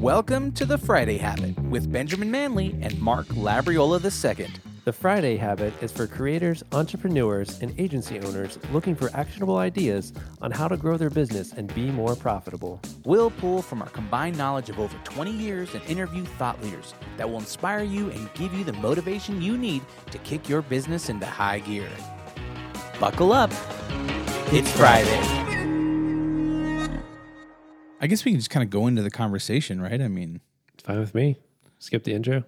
Welcome to the Friday Habit with Benjamin Manley and Mark Labriola II. The Friday Habit is for creators, entrepreneurs, and agency owners looking for actionable ideas on how to grow their business and be more profitable. We'll pull from our combined knowledge of over 20 years and interview thought leaders that will inspire you and give you the motivation you need to kick your business into high gear. Buckle up. It's Friday. I guess we can just kind of go into the conversation, right? I mean, It's fine with me. Skip the intro.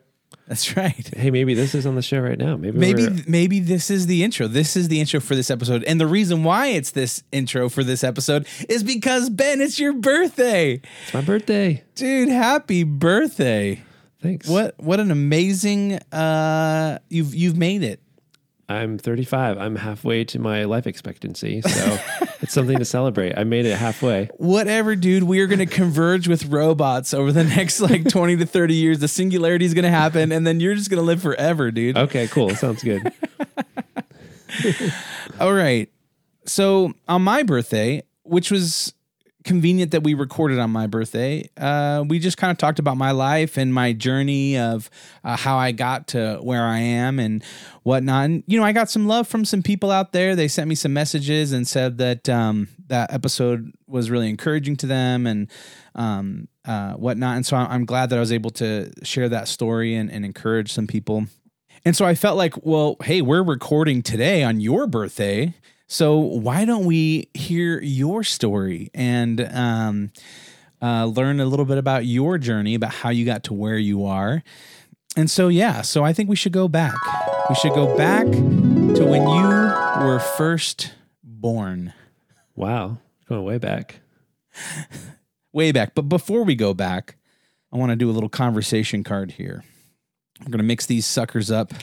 that's right. Hey, maybe this is on the show right now. Maybe Maybe we're- maybe this is the intro. This is the intro for this episode. And the reason why it's this intro for this episode is because Ben, it's your birthday. it's my birthday. Dude, happy birthday. Thanks. What what an amazing uh you've you've made it. I'm 35. I'm halfway to my life expectancy, so it's something to celebrate. I made it halfway. Whatever, dude, we are going to converge with robots over the next like 20 to 30 years. The singularity is going to happen and then you're just going to live forever, dude. Okay, cool. Sounds good. All right. So on my birthday, which was convenient that we recorded on my birthday, uh, we just kind of talked about my life and my journey of uh, how I got to where I am and whatnot. And you know, I got some love from some people out there. They sent me some messages and said that um, that episode was really encouraging to them and um, uh, whatnot. And so I'm glad that I was able to share that story and, and encourage some people. And so I felt like, well, hey, we're recording today on your birthday. So why don't we hear your story and um, uh, learn a little bit about your journey, about how you got to where you are? And so, yeah, so I think we should go back. We should go back to when you were first born, Wow. Going way back. way back. But before we go back, I want to do a little conversation card here. I'm going to mix these suckers up.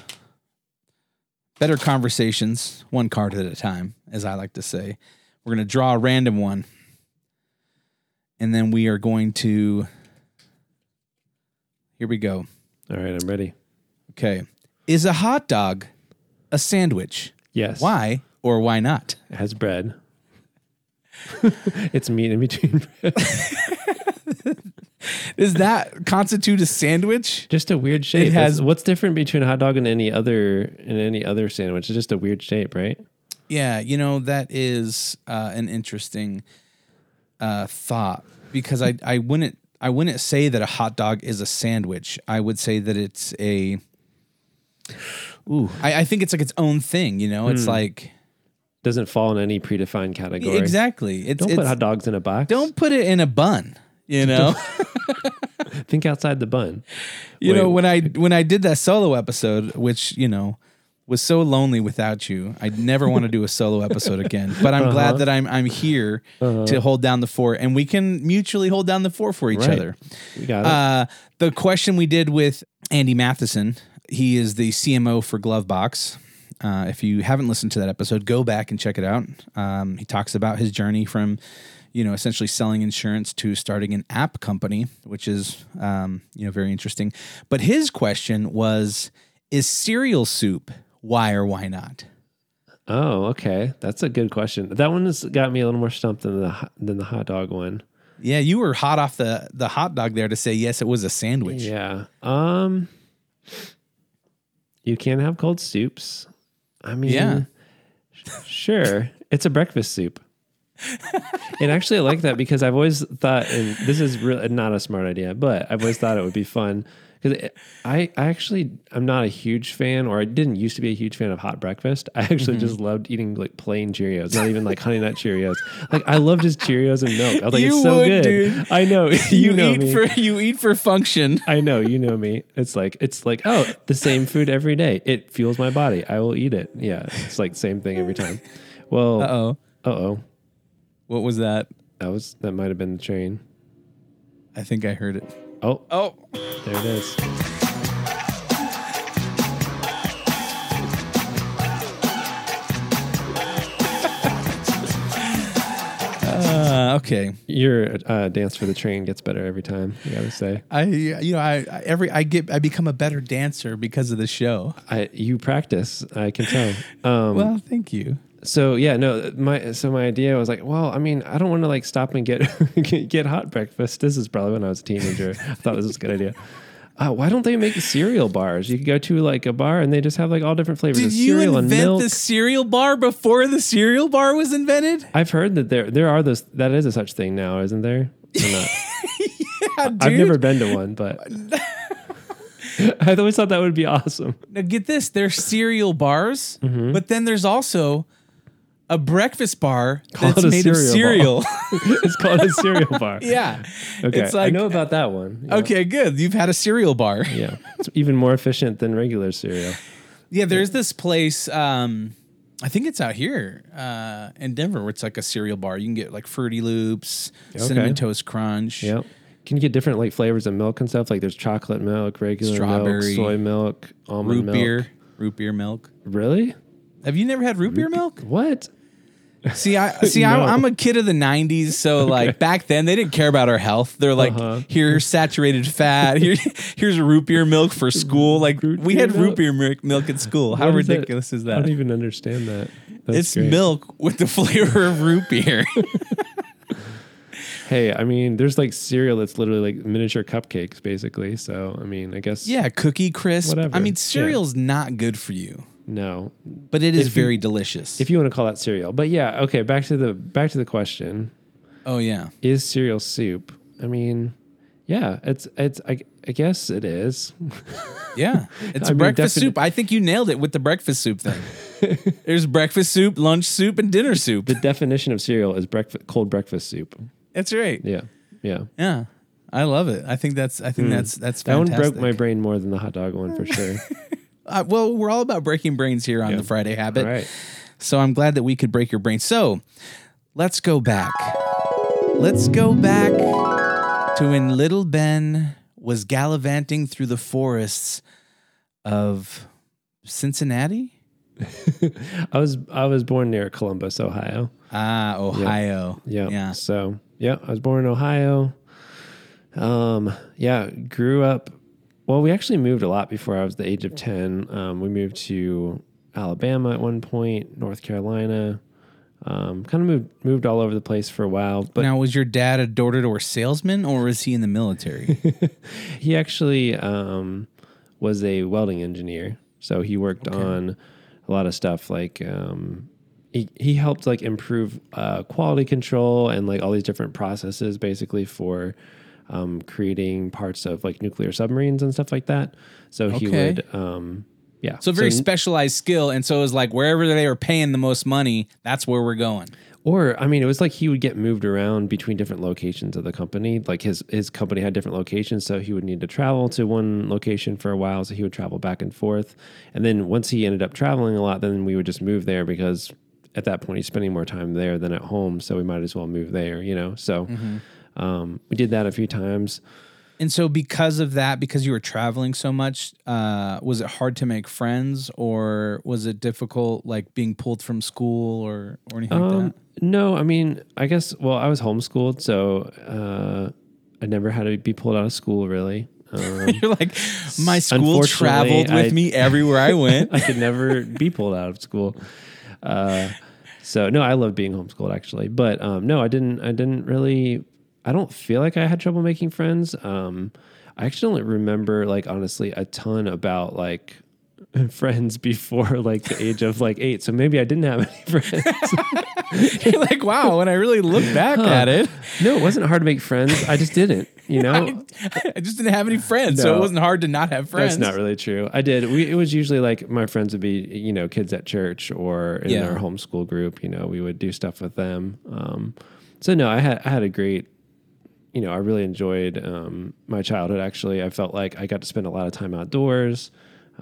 Better conversations, one card at a time, as I like to say. We're going to draw a random one. And then we are going to. Here we go. All right, I'm ready. Okay. Is a hot dog a sandwich? Yes. Why or why not? It has bread. it's meat in between bread. Does that constitute a sandwich? Just a weird shape. It has- That's- what's different between a hot dog and any other and any other sandwich? It's just a weird shape, right? Yeah, you know that is uh, an interesting uh, thought because I I wouldn't I wouldn't say that a hot dog is a sandwich. I would say that it's a. Ooh, I, I think it's like its own thing. You know, it's like Doesn't fall in any predefined category. exactly. It's, Don't it's put hot dogs in a box. don't put it in a bun. You know, think outside the bun. you know when I when I did that solo episode, which you know was so lonely without you. I never want to do a solo episode again. But I'm Uh-huh. glad that I'm I'm here to hold down the fort, and we can mutually hold down the fort for each Right. other. We got it. Uh, the question we did with Andy Matheson, he is the CMO for Glovebox. Uh, if you haven't listened to that episode, go back and check it out. Um, he talks about his journey from, you know, essentially selling insurance to starting an app company, which is, um, you know, very interesting. But his question was, is cereal soup why or why not? oh, okay. That's a good question. That one has got me a little more stumped than the than the hot dog one. Yeah, you were hot off the the hot dog there to say yes, it was a sandwich. Yeah. Um you can't have cold soups. I mean Yeah. Sure. It's a breakfast soup. and actually I like that because I've always thought and this is really not a smart idea, but I've always thought it would be fun because I, I actually I'm not a huge fan, or I didn't used to be a huge fan of hot breakfast. I actually Mm-hmm. just loved eating like plain Cheerios, not even like Honey Nut Cheerios. Like I love just Cheerios and milk. I was like, You it's so would, good. dude. I know you, You, know eat me. for you eat for function. I know, you know me. It's like it's like, oh, the same food every day. It fuels my body. I will eat it. Yeah, it's like same thing every time. Well, Uh oh. uh oh, What was that? that was that might have been the train. I think I heard it. Oh, Oh, there it is. uh, okay. Your uh, dance for the train gets better every time. You gotta say, I you know I, I every I get I become a better dancer because of the show. I you practice. I can tell. Um, Well, thank you. So yeah, no, my so my idea was like, well, I mean, I don't want to like stop and get get, hot breakfast. This is probably when I was a teenager. I thought this was a good idea. Uh, why don't they make cereal bars? You could go to like a bar and they just have like all different flavors Did of you cereal and invent the cereal bar before the cereal bar was invented? I've heard that there there are those that is a such thing now, isn't there? Yeah, I've never been to one, but I always thought that would be awesome. Now get this: there's cereal bars, Mm-hmm. but then there's also a breakfast bar Call that's made of cereal cereal. it's called a cereal bar. yeah. Okay. It's like I know about that one. Yeah. okay, good. You've had a cereal bar. Yeah. It's even more efficient than regular cereal. Yeah, there's this place. Um, I think it's out here uh, in Denver where it's like a cereal bar. You can get like Fruity Loops, Cinnamon Toast Crunch. Yep. Can you get different like flavors of milk and stuff? Like there's chocolate milk, regular Strawberry, milk, soy milk, almond Root milk. beer, root beer milk. Really? Have you never had root beer milk? What? See, I see. I'm, I'm a kid of the '90s, so like back then they didn't care about our health. They're like, Uh-huh. here's saturated fat. Here, here's root beer milk for school. Like Root we had root milk? beer milk, at school. How What is that? ridiculous is that? I don't even understand that. That's It's great. milk with the flavor of root beer. Hey, I mean, there's like cereal that's literally like miniature cupcakes, basically. So, I mean, I guess yeah, cookie crisp. Whatever. I mean, Yeah. cereal's not good for you, no. but it is If you- very delicious. If you want to call that cereal, but yeah, okay. Back to the back to the question: oh yeah, Is cereal soup? I mean, yeah, it's it's. I, I guess it is. yeah, it's I mean, breakfast defini- soup. I think you nailed it with the breakfast soup thing. There's breakfast soup, lunch soup, and dinner soup. the definition of cereal is breakfast, cold breakfast soup. That's right. Yeah, yeah. Yeah, I love it. I think that's I think that's that's Hmm. That fantastic. one broke my brain more than the hot dog one for sure. Uh, well, we're all about breaking brains here on Yeah. the Friday Habit. Right. So I'm glad that we could break your brain. So let's go back. Let's go back to when little Ben was gallivanting through the forests of Cincinnati. I was I was born near Columbus, Ohio. Ah, Ohio. Yeah. Yeah. So yeah, I was born in Ohio. Um, yeah, grew up. Well, we actually moved a lot before I was the age of ten. Um, we moved to Alabama at one point, North Carolina. Um, kind of moved moved all over the place for a while, but now, was your dad a door to door salesman or was he in the military? he actually um, was a welding engineer. So he worked on a lot of stuff like um, he, he helped like improve uh, quality control and like all these different processes basically for um, creating parts of like nuclear submarines and stuff like that. So he Okay. would, um, yeah. So very n- specialized skill. And so it was like wherever they were paying the most money, that's where we're going. Or I mean, it was like he would get moved around between different locations of the company. Like his his company had different locations, so he would need to travel to one location for a while. So he would travel back and forth. And then once he ended up traveling a lot, then we would just move there because at that point he's spending more time there than at home. So we might as well move there, you know. So um, we did that a few times. And so, because of that, because you were traveling so much, uh, was it hard to make friends, or was it difficult, like being pulled from school, or or anything like Um, that? no, I mean, I guess. Well, I was homeschooled, so uh, I never had to be pulled out of school really. Um, You're like, my school traveled with I- me everywhere I went. I could never be pulled out of school. Uh, so no, I love being homeschooled actually, but um, no, I didn't. I didn't really. I don't feel like I had trouble making friends. Um, I actually don't remember, like honestly, a ton about like friends before like the age of like eight. So maybe I didn't have any friends. You're like, wow. When I really look back at it, no, it wasn't hard to make friends. I just didn't. You know, I just didn't have any friends, so it wasn't hard to not have friends. That's not really true. I did. We, it was usually like my friends would be, you know, kids at church or in Yeah. our homeschool group. You know, we would do stuff with them. Um, so no, I had I had a great, you know, I really enjoyed um, my childhood. Actually, I felt like I got to spend a lot of time outdoors.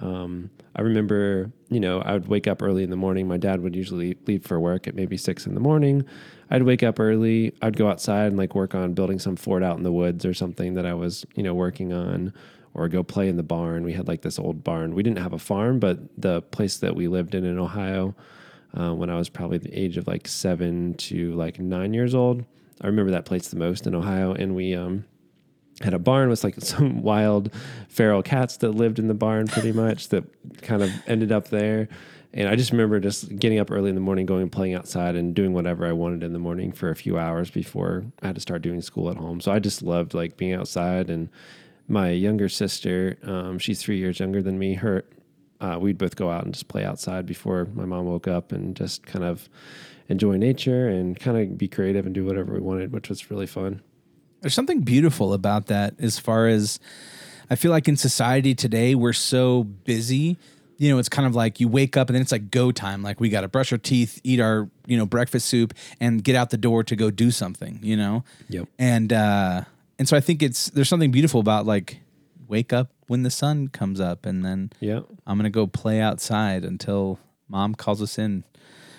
Um, I remember, you know, I would wake up early in the morning. My dad would usually leave for work at maybe six in the morning. I'd wake up early. I'd go outside and like work on building some fort out in the woods or something that I was, you know, working on, or go play in the barn. We had like this old barn. We didn't have a farm, but the place that we lived in in Ohio, uh, when I was probably the age of like seven to like nine years old, I remember that place the most in Ohio. And we, um, had a barn with like some wild feral cats that lived in the barn pretty much that kind of ended up there. And I just remember just getting up early in the morning, going and playing outside and doing whatever I wanted in the morning for a few hours before I had to start doing school at home. So I just loved like being outside. And my younger sister, um, she's three years younger than me. Her, uh, we'd both go out and just play outside before my mom woke up and just kind of enjoy nature and kind of be creative and do whatever we wanted, which was really fun. There's something beautiful about that as far as I feel like in society today, we're so busy. You know, it's kind of like you wake up and then it's like go time. Like we got to brush our teeth, eat our, you know, breakfast soup and get out the door to go do something, you know? Yep. And, uh, and so I think it's, there's something beautiful about like wake up when the sun comes up and then. I'm going to go play outside until mom calls us in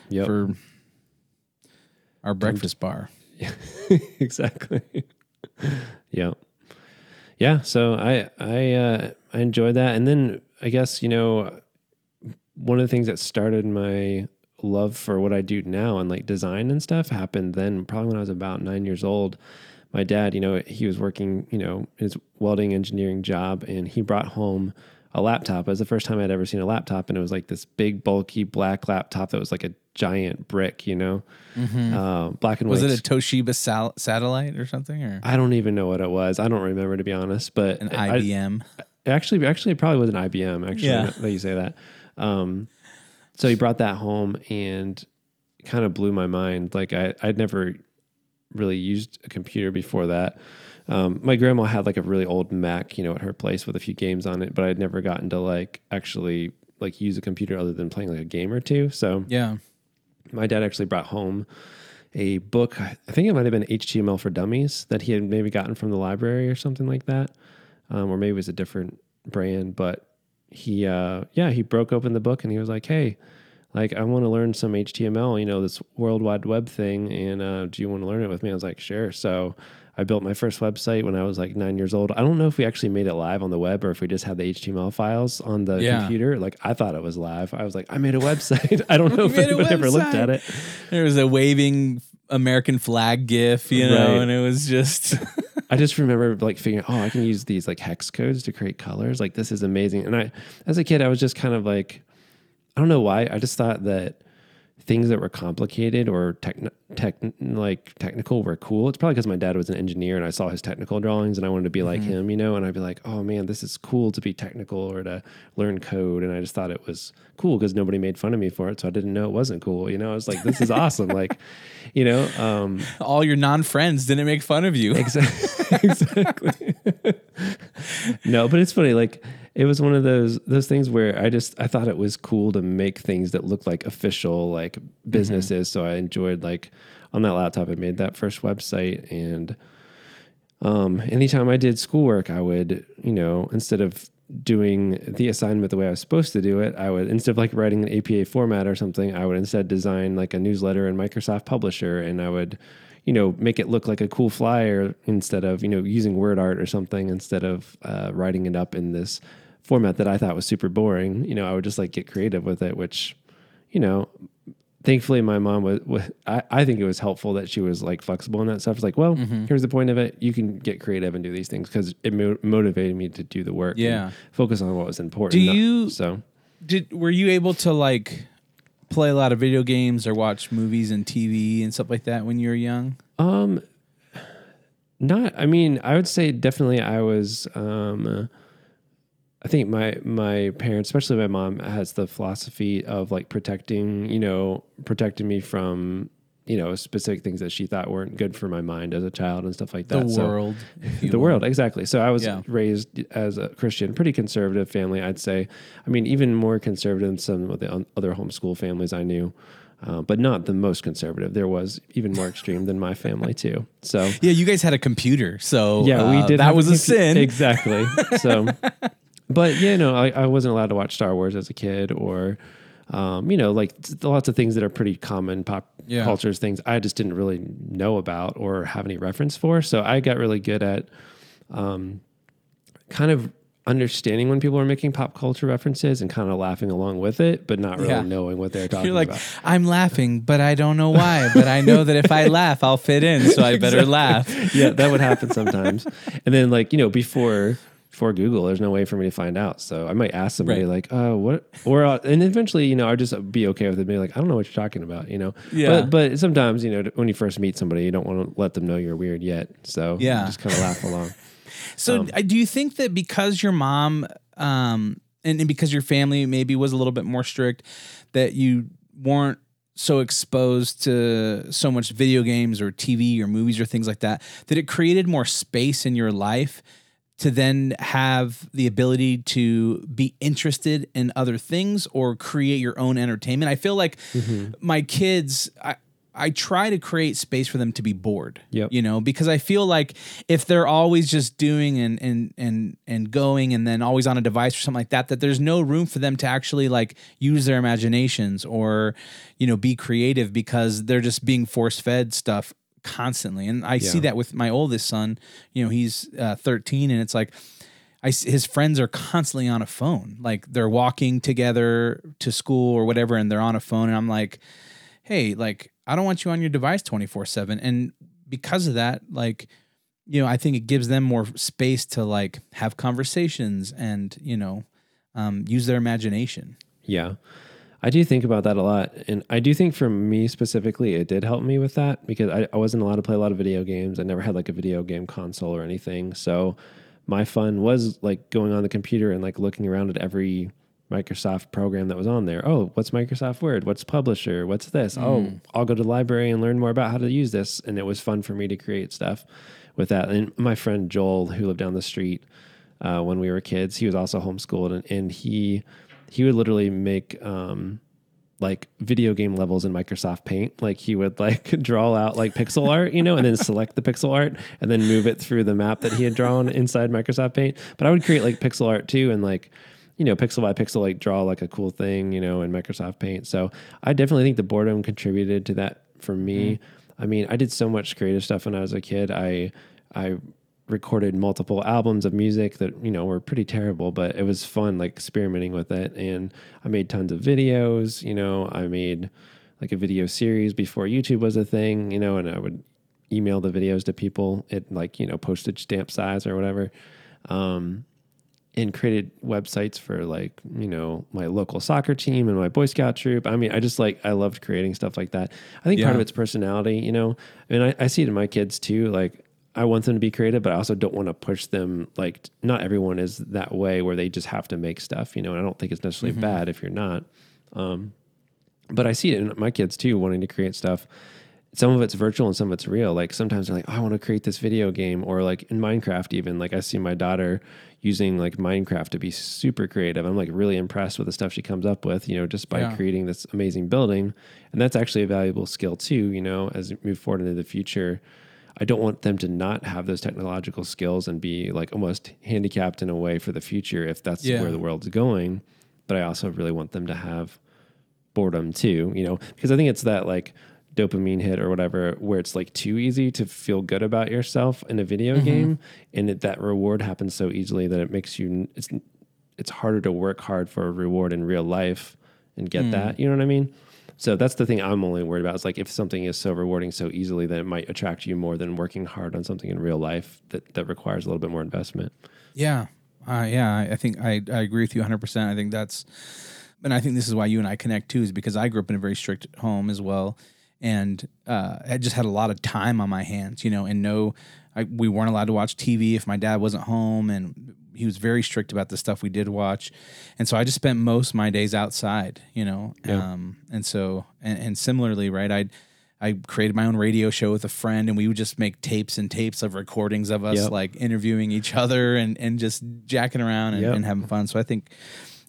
Yep. for our breakfast bar. exactly. yeah. Yeah. So I I uh, I enjoyed that, and then I guess you know one of the things that started my love for what I do now and like design and stuff happened then probably when I was about nine years old. My dad, you know, he was working, you know, his welding engineering job, and he brought home a laptop. It was the first time I'd ever seen a laptop, and it was like this big, bulky black laptop that was like a giant brick, you know, uh, black and white. Mm-hmm. Was it a Toshiba sal- satellite or something or I don't even know what it was. I don't remember to be honest, but an I- IBM? actually, actually, it probably was an IBM. Actually, Yeah. that you say that. Um, so he brought that home and kind of blew my mind. Like I, I'd never really used a computer before that. Um, my grandma had like a really old Mac, you know, at her place with a few games on it, but I'd never gotten to like actually like use a computer other than playing like a game or two. So yeah. my dad actually brought home a book. I think it might have been HTML for Dummies that he had maybe gotten from the library or something like that, um, or maybe it was a different brand. But he, uh, yeah, he broke open the book and he was like, "Hey, like I want to learn some HTML, you know, this World Wide Web thing, and uh, do you want to learn it with me?" I was like, "Sure." So. I built my first website when I was like nine years old. I don't know if we actually made it live on the web or if we just had the HTML files on the Yeah. computer. Like I thought it was live. I was like, I made a website. I don't know if anyone ever looked at it. There was a waving American flag gif, you know, Right. and it was just I just remember like figuring, oh, I can use these like hex codes to create colors. Like this is amazing. And I, as a kid, I was just kind of like, I don't know why. I just thought that things that were complicated or techn tech, like technical were cool. It's probably because my dad was an engineer and I saw his technical drawings and I wanted to be like him, you know. And I'd be like, oh man, this is cool to be technical or to learn code. And I just thought it was cool because nobody made fun of me for it, so I didn't know it wasn't cool. You know, I was like, this is awesome. Like, you know, um, all your non friends didn't make fun of you. Exactly. exactly. no, but it's funny. Like it was one of those those things where I just I thought it was cool to make things that looked like official like businesses. So I enjoyed like on that laptop I made that first website and um anytime I did schoolwork I would, you know, instead of doing the assignment the way I was supposed to do it, I would instead of like writing an APA format or something, I would instead design like a newsletter in Microsoft Publisher and I would you know, make it look like a cool flyer instead of, you know, using word art or something instead of uh, writing it up in this format that I thought was super boring. You know, I would just like get creative with it, which, you know, thankfully my mom was, was I, I think it was helpful that she was like flexible in that stuff. It's like, well, here's the point of it. You can get creative and do these things because it mo- motivated me to do the work. and Yeah. focus on what was important. Do not- you- so Did were you able to like play a lot of video games or watch movies and TV and stuff like that when you were young? Um, not. I mean, I would say definitely. I was. Um, uh, I think my my parents, especially my mom, has the philosophy of like protecting. You know, protecting me from you know specific things that she thought weren't good for my mind as a child and stuff like that. The So- world. the will. world exactly so i was Yeah. raised as a christian pretty conservative family i'd say i mean even more conservative than some of the other homeschool families i knew uh, but not the most conservative there was even more extreme than my family too so Yeah, you guys had a computer, so yeah we uh, did That was a compu- sin. exactly so but yeah no I, I wasn't allowed to watch star wars as a kid or um, you know like lots of things that are pretty common pop Yeah. cultures things i just didn't really know about or have any reference for so i got really good at um, kind of understanding when people are making pop culture references and kind of laughing along with it, but not really Yeah. knowing what they're talking You're like, about. I'm laughing, but I don't know why. But I know that if I laugh, I'll fit in, so I better laugh. yeah, that would happen sometimes. and then like, you know, before before Google, there's no way for me to find out. So I might ask somebody Right. like, "Oh, what?" Or uh, and eventually, you know, I'll just be okay with it. Be like, "I don't know what you're talking about," you know. Yeah. But but sometimes, you know, when you first meet somebody, you don't want to let them know you're weird yet. So Yeah. just kind of laugh along. So, uh, do you think that because your mom, um, and, and because your family maybe was a little bit more strict, that you weren't so exposed to so much video games or TV or movies or things like that, that it created more space in your life to then have the ability to be interested in other things or create your own entertainment? I feel like mm-hmm. my kids, I, I try to create space for them to be bored. Yep. You know, because I feel like if they're always just doing and and and and going and then always on a device or something like that, that there's no room for them to actually like use their imaginations or, you know, be creative because they're just being force fed stuff constantly. And I see that with my oldest son. You know, he's uh, 13, and it's like. I, his friends are constantly on a phone. Like they're walking together to school or whatever, and they're on a phone. And I'm like, hey, like, I don't want you on your device 24 7. And because of that, like, you know, I think it gives them more space to like have conversations and, you know, um, use their imagination. Yeah. I do think about that a lot. And I do think for me specifically, it did help me with that because I, I wasn't allowed to play a lot of video games. I never had like a video game console or anything. So my fun was like going on the computer and like looking around at every Microsoft program that was on there. Oh, what's Microsoft Word? What's Publisher? What's this? Oh, I'll go to the library and learn more about how to use this. And it was fun for me to create stuff with that. And my friend Joel, who lived down the street uh, when we were kids, he was also homeschooled and, and he he would literally make um, like video game levels in Microsoft Paint. Like he would like draw out like pixel art, you know, and then select the pixel art and then move it through the map that he had drawn inside Microsoft Paint. But I would create like pixel art too and like you know, pixel by pixel, like draw like a cool thing, you know, in Microsoft Paint. So I definitely think the boredom contributed to that for me. I mean, I did so much creative stuff when I was a kid. I I recorded multiple albums of music that you know were pretty terrible but it was fun like experimenting with it. And i made tons of videos you know i made like a video series before youtube was a thing you know and i would email the videos to people. At like you know postage stamp size or whatever. Um, and created websites for like you know my local soccer team and my boy scout troop. I mean i just like i loved creating stuff like that. I think part of it's personality you know. And I, I see it in my kids too like i want them to be creative but i also don't want to push them like not everyone is that way where they just have to make stuff you know and i don't think it's necessarily bad if you're not um, but I see it in my kids too, wanting to create stuff. Some of it's virtual and some of it's real. Like sometimes they're like, oh, I want to create this video game, or like in Minecraft, even like I see my daughter using like Minecraft to be super creative. I'm like really impressed with the stuff she comes up with, you know, just by Yeah. creating this amazing building. And that's actually a valuable skill too, you know, as we move forward into the future. I don't want them to not have those technological skills and be like almost handicapped in a way for the future if that's Yeah. where the world's going. But I also really want them to have boredom too, you know, because I think it's that like dopamine hit or whatever where it's like too easy to feel good about yourself in a video Mm-hmm. game and it, that reward happens so easily that it makes you it's it's harder to work hard for a reward in real life and get Mm. that, you know what I mean? So that's the thing I'm only worried about. Is like if something is so rewarding so easily, then it might attract you more than working hard on something in real life that, that requires a little bit more investment. Yeah. Uh, yeah. I- I think I, I agree with you 100%. I think that's, and I think this is why you and I connect too, is because I grew up in a very strict home as well. And uh, I just had a lot of time on my hands, you know, and no, I, we weren't allowed to watch TV if my dad wasn't home. And he was very strict about the stuff we did watch. And so I just spent most of my days outside, you know. Yeah. Um, and so, and, and similarly, right, I I created my own radio show with a friend, and we would just make tapes and tapes of recordings of us Yep. like interviewing each other and, and just jacking around and, Yep. and having fun. So I think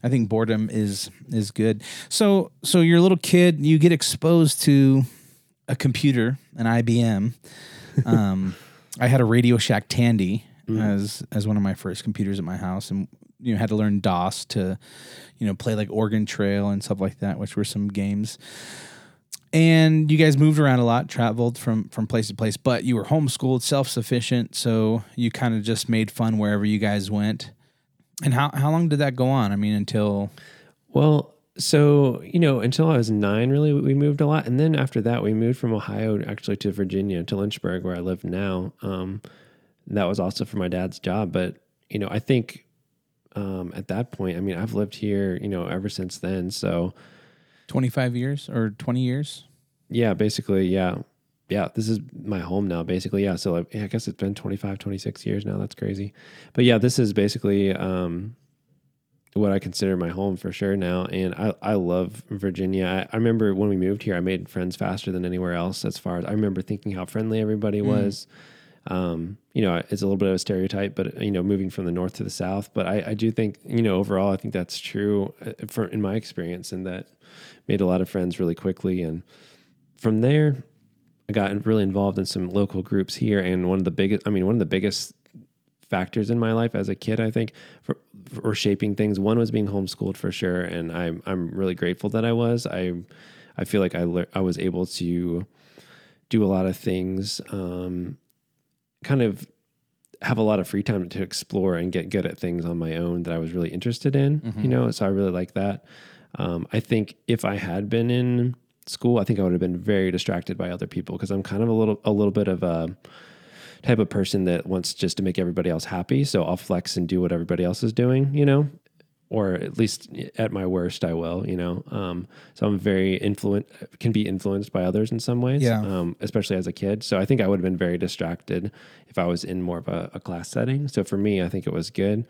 I think boredom is is good. So so you're a little kid, you get exposed to a computer, an IBM. Um, I had a Radio Shack Tandy as as one of my first computers at my house, and you know had to learn DOS to you know play like Oregon Trail and stuff like that, which were some games. And you guys moved around a lot, traveled from from place to place, but you were homeschooled, self sufficient, so you kind of just made fun wherever you guys went. And how how long did that go on? I mean, until Well, so you know, until I was nine, really, we moved a lot, and then after that, we moved from Ohio actually to Virginia to Lynchburg, where I live now. Um, that was also for my dad's job, but you know, I think um, at that point, I mean, I've lived here, you know, ever since then. So twenty five years or twenty years. yeah, basically, yeah, yeah, this is my home now, basically. Yeah, so like, yeah, I guess it's been 25, 26 years now. That's crazy, but yeah, this is basically. Um, what I consider my home for sure now. And I, I love Virginia. I, I remember when we moved here, I made friends faster than anywhere else as far as I remember thinking how friendly everybody was. Um, you know, it's a little bit of a stereotype, but you know, moving from the north to the south, but I, I do think, you know, overall, I think that's true uh, for in my experience and that made a lot of friends really quickly. And from there, I got really involved in some local groups here. And one of the biggest, I mean, one of the biggest factors in my life as a kid, I think, for, shaping things. One was being homeschooled for sure, and I'm I'm really grateful that I was. I I feel like I lear- I was able to do a lot of things, um, kind of have a lot of free time to explore and get good at things on my own that I was really interested in. You know, so I really like that. Um, I think if I had been in school, I think I would have been very distracted by other people because I'm kind of a little a little bit of a type of person that wants just to make everybody else happy. So I'll flex and do what everybody else is doing, you know, or at least at my worst, I will, you know. Um, so I'm very influent, can be influenced by others in some ways, Yeah. um, especially as a kid. So I think I would have been very distracted if I was in more of a, a class setting. So for me, I think it was good.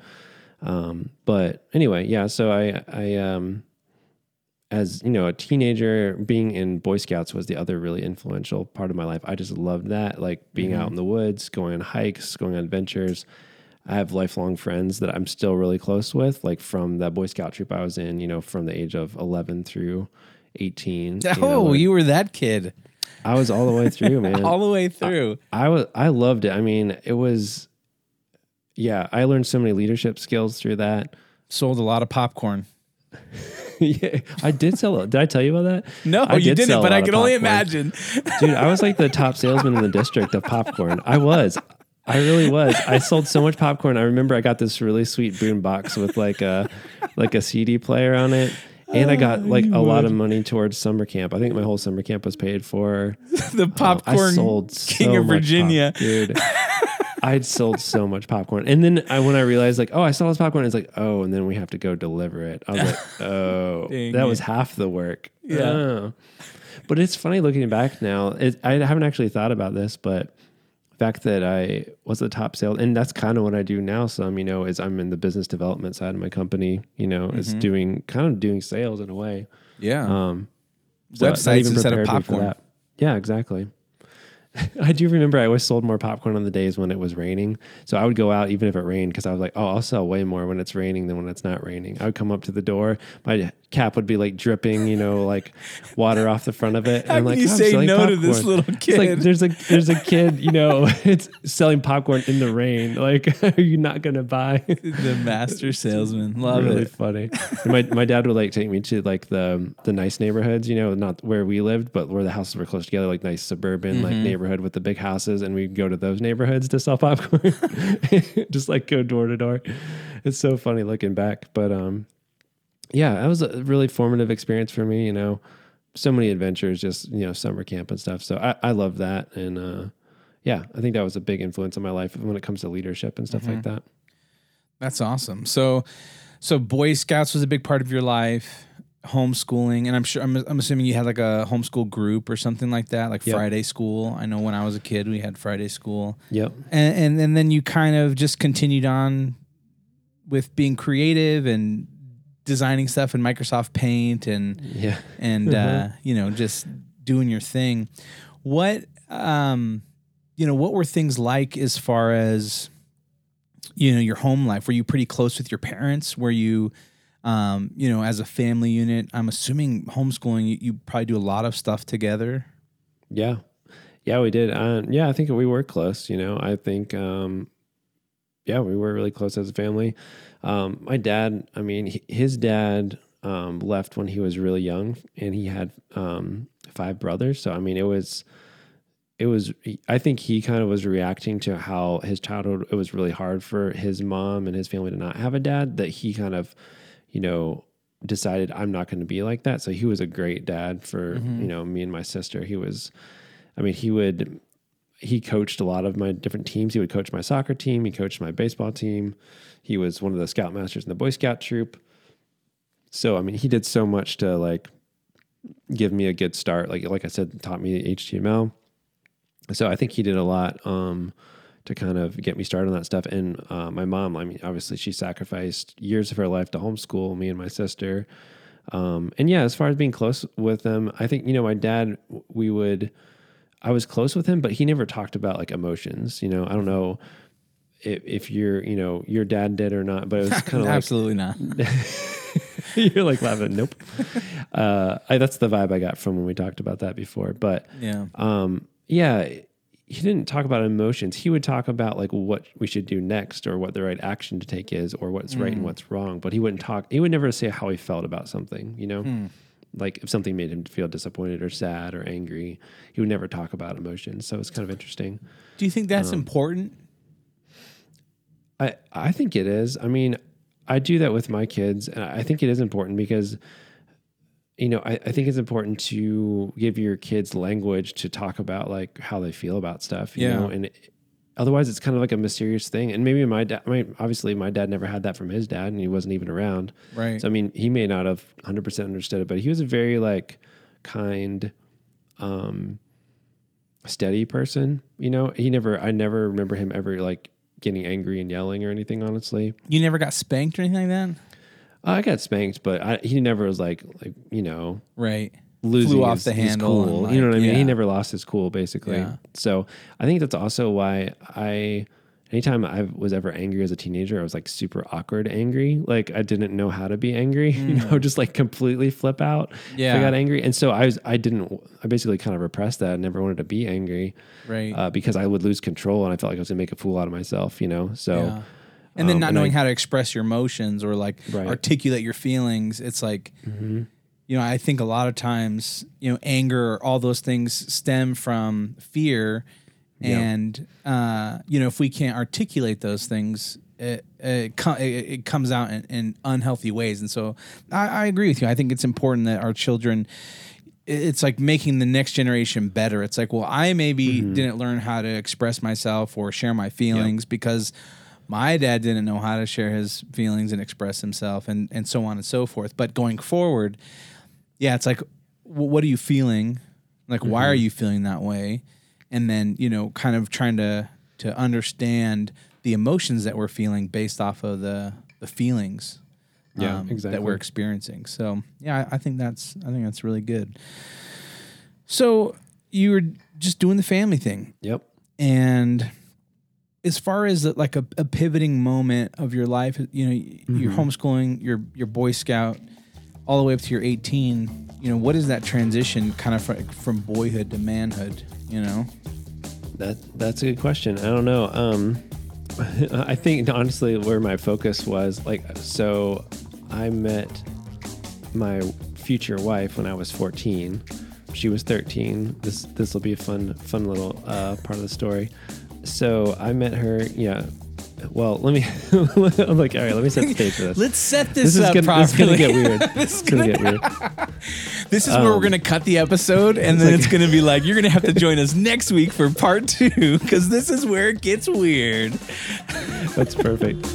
Um, but anyway, yeah. So I, I, um, as you know, a teenager, being in Boy Scouts was the other really influential part of my life. I just loved that, like being out mm-hmm. in the woods, going on hikes, going on adventures. I have lifelong friends that I'm still really close with, like from that Boy Scout troop I was in, you know, from the age of 11 through 18. you know, Oh, like, you were that kid I was all the way through, man. all the way through. I was I loved it. I mean, it was yeah, I learned so many leadership skills through that. Sold a lot of popcorn. yeah, I did sell. Did I tell you about that? No, I you did didn't, but I can only imagine. Dude, I was like the top salesman in the district of popcorn. I was. I really was. I sold so much popcorn. I remember I got this really sweet boom box with like a like a CD player on it. And I got like a lot of money towards summer camp. I think my whole summer camp was paid for. the Um, popcorn I sold king so of much pop- Virginia. dude. I'd sold so much popcorn, and then I, when I realized, like, oh, I sold this popcorn, it's like, oh, and then we have to go deliver it. I was like, oh, Dang that it. was half the work. Yeah. Oh. But it's funny looking back now. It, I haven't actually thought about this, but the fact that I was the top sales, and that's kind of what I do now. Some, you know, is I'm in the business development side of my company. You know, is Mm-hmm. doing kind of doing sales in a way. Yeah. Um, so Websites instead of prepared me for popcorn. Yeah, exactly. I do remember I always sold more popcorn on the days when it was raining. So I would go out even if it rained because I was like, oh, I'll sell way more when it's raining than when it's not raining. I would come up to the door, my cap would be like dripping, you know, like water off the front of it. How I'm like, you "I'm say no to this popcorn." little It's like there's a there's a kid, you know, it's selling popcorn in the rain. Like, are you not gonna buy? the master salesman. Love really it. funny. And my my dad would like take me to like the the nice neighborhoods, you know, not where we lived, but where the houses were close together, like nice suburban like Mm-hmm. neighborhood with the big houses, and we'd go to those neighborhoods to sell popcorn, just like go door to door. It's so funny looking back, but um, yeah, that was a really formative experience for me. You know, so many adventures, just you know, summer camp and stuff. So I I love that, and uh, yeah, I think that was a big influence on my life when it comes to leadership and stuff Mm-hmm. like that. That's awesome. So, so Boy Scouts was a big part of your life. Homeschooling, and I'm sure I'm, I'm assuming you had like a homeschool group or something like that, like Yep. Friday school. I know when I was a kid, we had Friday school, Yep. and, and and then you kind of just continued on with being creative and designing stuff in Microsoft Paint and Yeah. and uh, you know just doing your thing. What um, you know, what were things like as far as you know your home life? Were you pretty close with your parents? Were you um, you know, as a family unit? I'm assuming homeschooling. You, you probably do a lot of stuff together. Yeah. Yeah, we did. Uh, yeah, I think we were close. You know, I think, um, yeah, we were really close as a family. Um, my dad, I mean, he, his dad um, left when he was really young and he had um, five brothers. So, I mean, it was, it was I think he kind of was reacting to how his childhood it was really hard for his mom and his family to not have a dad that he kind of you know decided I'm not going to be like that so he was a great dad for you know me and my sister he was I mean he would he coached a lot of my different teams. He would coach my soccer team. He coached my baseball team. He was one of the scoutmasters in the boy scout troop. So I mean he did so much to like give me a good start. Like like I said taught me HTML so I think he did a lot um, to kind of get me started on that stuff. And uh, my mom, I mean, obviously, she sacrificed years of her life to homeschool me and my sister. Um, and yeah, as far as being close with them, I think you know, my dad, we would, I was close with him, but he never talked about like emotions. You know, I don't know if, if your, you know, your dad did or not, but it was kind of like Absolutely not. you're like laughing. Nope. Uh, I, that's the vibe I got from when we talked about that before. But Yeah. um, yeah, he didn't talk about emotions. He would talk about like what we should do next or what the right action to take is or what's right and what's wrong. But he wouldn't talk, he would never say how he felt about something, you know? Like if something made him feel disappointed or sad or angry, he would never talk about emotions. So it's kind of interesting. Do you think that's um, important? I, I think it is. I mean, I do that with my kids, and I think it is important because, you know, I, I think it's important to give your kids language to talk about like how they feel about stuff. You Yeah. know, and otherwise it's kind of like a mysterious thing. And maybe my dad, I mean, obviously my dad never had that from his dad, and he wasn't even around. Right. So I mean, he may not have 100 percent understood it, but he was a very like kind, um, steady person. You know, he never. I never remember him ever like getting angry and yelling or anything. Honestly, You never got spanked or anything like that? I got spanked, but I, he never was like like you know Right. Losing Flew off his, the handle cool. and, you know what I mean? yeah. He never lost his cool, basically. Yeah. So I think that's also why I, anytime I was ever angry as a teenager, I was like super awkward angry. Like I didn't know how to be angry. You know, just like completely flip out. if Mm. Yeah. I got angry, and so I was. I didn't. I basically kind of repressed that. I never wanted to be angry. Right. Uh, because I would lose control, and I felt like I was gonna make a fool out of myself. You know. So. Yeah. And then um, not and knowing I- how to express your emotions or like Right. articulate your feelings. It's like, you know, I think a lot of times, you know, anger, all those things stem from fear. Yeah. And, uh, you know, if we can't articulate those things, it, it, co- it, it comes out in, in unhealthy ways. And so I, I agree with you. I think it's important that our children, it's like making the next generation better. It's like, well, I maybe didn't learn how to express myself or share my feelings because my dad didn't know how to share his feelings and express himself and, and so on and so forth. But going forward, yeah, it's like, what are you feeling? Like, why are you feeling that way? And then, you know, kind of trying to, to understand the emotions that we're feeling based off of the, the feelings Yeah, um, that we're experiencing. So yeah, I, I think that's I think that's really good. So you were just doing the family thing, Yep. and as far as like a, a pivoting moment of your life, you know, you're Mm-hmm. homeschooling, you're you're Boy Scout, all the way up to your 18. You know, what is that transition kind of from, boyhood to manhood? You know, That that's a good question. I don't know. Um, I think honestly, where my focus was, like, so I met my future wife when I was 14. She was 13. This this will be a fun fun little uh, part of the story. So I met her. Yeah. Well, let me. I'm like, all right. Let me set the stage for this. let's set this this, is up gonna, this is gonna get weird. This is It's gonna get weird. This is where we're Um, going to cut the episode, and then it's going to be like, you're going to have to join us next week for part two, because this is where it gets weird. That's perfect.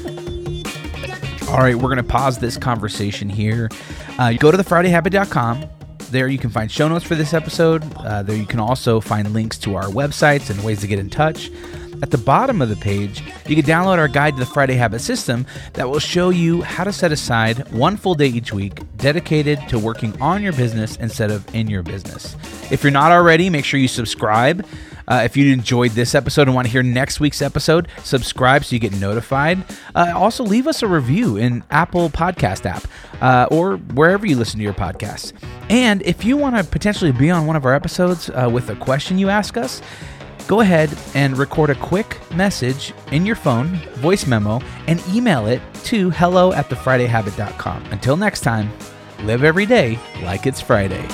All right, we're going to pause this conversation here. Uh, go to thefridayhabit.com. There you can find show notes for this episode. Uh, there you can also find links to our websites and ways to get in touch. At the bottom of the page, you can download our guide to the Friday Habit System that will show you how to set aside one full day each week dedicated to working on your business instead of in your business. If you're not already, make sure you subscribe. Uh, if you enjoyed this episode and want to hear next week's episode, subscribe so you get notified. Uh, also, leave us a review in Apple Podcast app uh, or wherever you listen to your podcasts. And if you want to potentially be on one of our episodes uh, with a question you ask us, go ahead and record a quick message in your phone, voice memo, and email it to hello at thefridayhabit.com. Until next time, live every day like it's Friday.